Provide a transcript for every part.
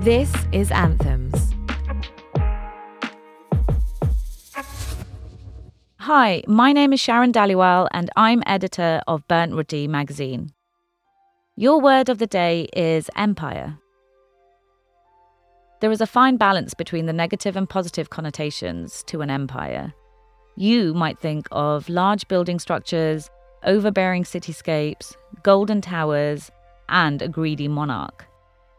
This is Anthems. Hi, my name is Sharan Dhaliwal, and I'm editor of Burnt Roti magazine. Your word of the day is empire. There is a fine balance between the negative and positive connotations to an empire. You might think of large building structures, overbearing cityscapes, golden towers, and a greedy monarch.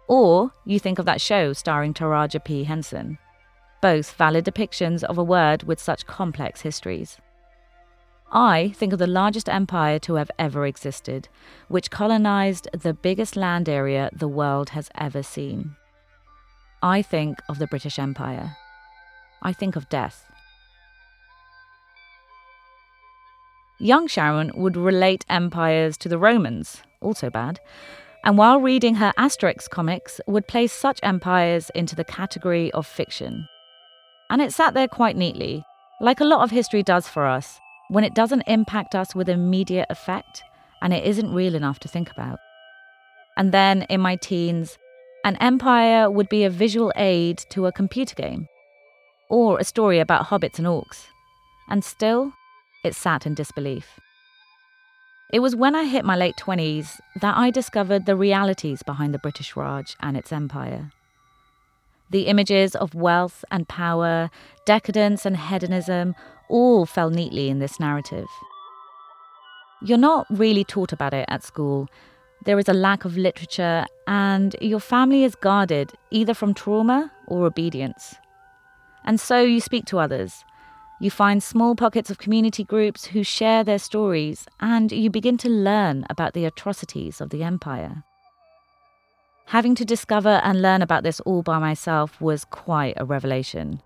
Or you think of that show starring Taraji P. Henson. Both valid depictions of a word with such complex histories. I think of the largest empire to have ever existed, which colonized the biggest land area the world has ever seen. I think of the British Empire. I think of death. Young Sharan would relate empires to the Romans, also bad, and while reading her Asterix comics, would place such empires into the category of fiction. And it sat there quite neatly, like a lot of history does for us, when it doesn't impact us with immediate effect and it isn't real enough to think about. And then in my teens, an empire would be a visual aid to a computer game, or a story about hobbits and orcs. And still, it sat in disbelief. It was when I hit my late 20s that I discovered the realities behind the British Raj and its empire. The images of wealth and power, decadence and hedonism all fell neatly in this narrative. You're not really taught about it at school. There is a lack of literature, and your family is guarded either from trauma or obedience. And so you speak to others, you find small pockets of community groups who share their stories, and you begin to learn about the atrocities of the empire. Having to discover and learn about this all by myself was quite a revelation.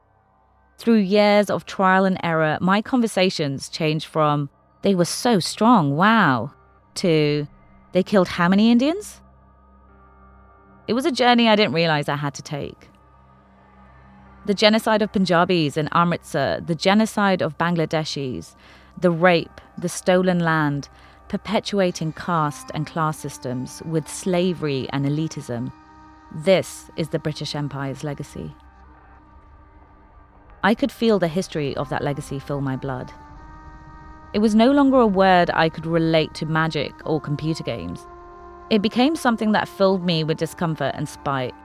Through years of trial and error, my conversations changed from, they were so strong, wow, to, they killed how many Indians? It was a journey I didn't realize I had to take the genocide of Punjabis in Amritsar, the genocide of Bangladeshis, the rape, the stolen land, perpetuating caste and class systems with slavery and elitism. This is the British Empire's legacy. I could feel the history of that legacy fill my blood. It was no longer a word I could relate to magic or computer games. It became something that filled me with discomfort and spite.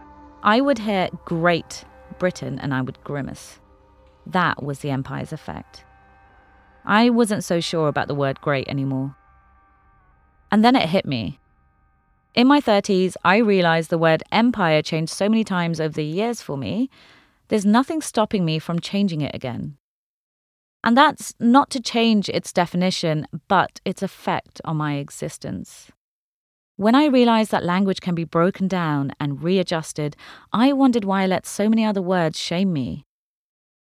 I would hear great Britain and I would grimace. That was the Empire's effect. I wasn't so sure about the word great anymore. And then it hit me. In my 30s, I realized the word empire changed so many times over the years for me, there's nothing stopping me from changing it again. And that's not to change its definition, but its effect on my existence. When I realized that language can be broken down and readjusted, I wondered why I let so many other words shame me.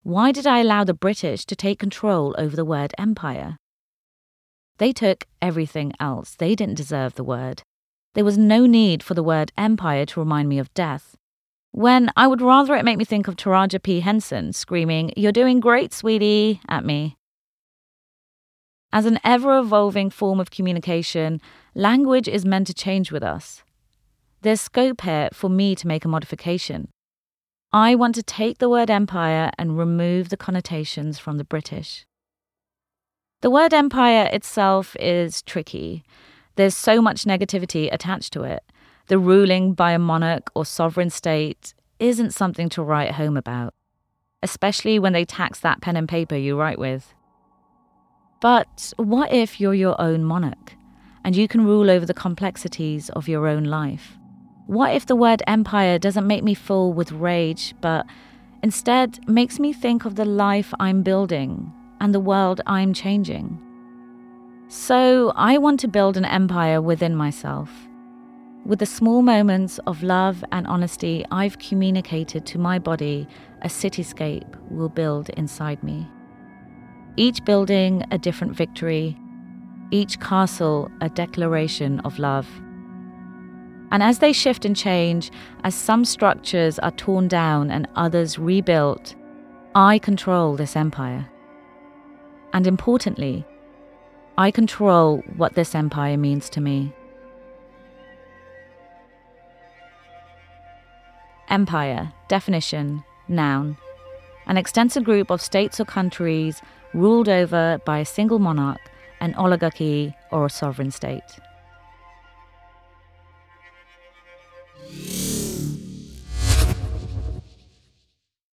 Why did I allow the British to take control over the word empire? They took everything else. They didn't deserve the word. There was no need for the word empire to remind me of death. When I would rather it make me think of Taraji P. Henson screaming, You're doing great, sweetie, at me. As an ever evolving form of communication, language is meant to change with us. There's scope here for me to make a modification. I want to take the word empire and remove the connotations from the British. The word empire itself is tricky. There's so much negativity attached to it. The ruling by a monarch or sovereign state isn't something to write home about, especially when they tax that pen and paper you write with. But what if you're your own monarch and you can rule over the complexities of your own life? What if the word empire doesn't make me full with rage, but instead makes me think of the life I'm building and the world I'm changing? So I want to build an empire within myself. With the small moments of love and honesty I've communicated to my body, a cityscape will build inside me. Each building a different victory, each castle a declaration of love. And as they shift and change, as some structures are torn down and others rebuilt, I control this empire. And importantly, I control what this empire means to me. Empire, definition, noun. An extensive group of states or countries ruled over by a single monarch an oligarchy, or a sovereign state.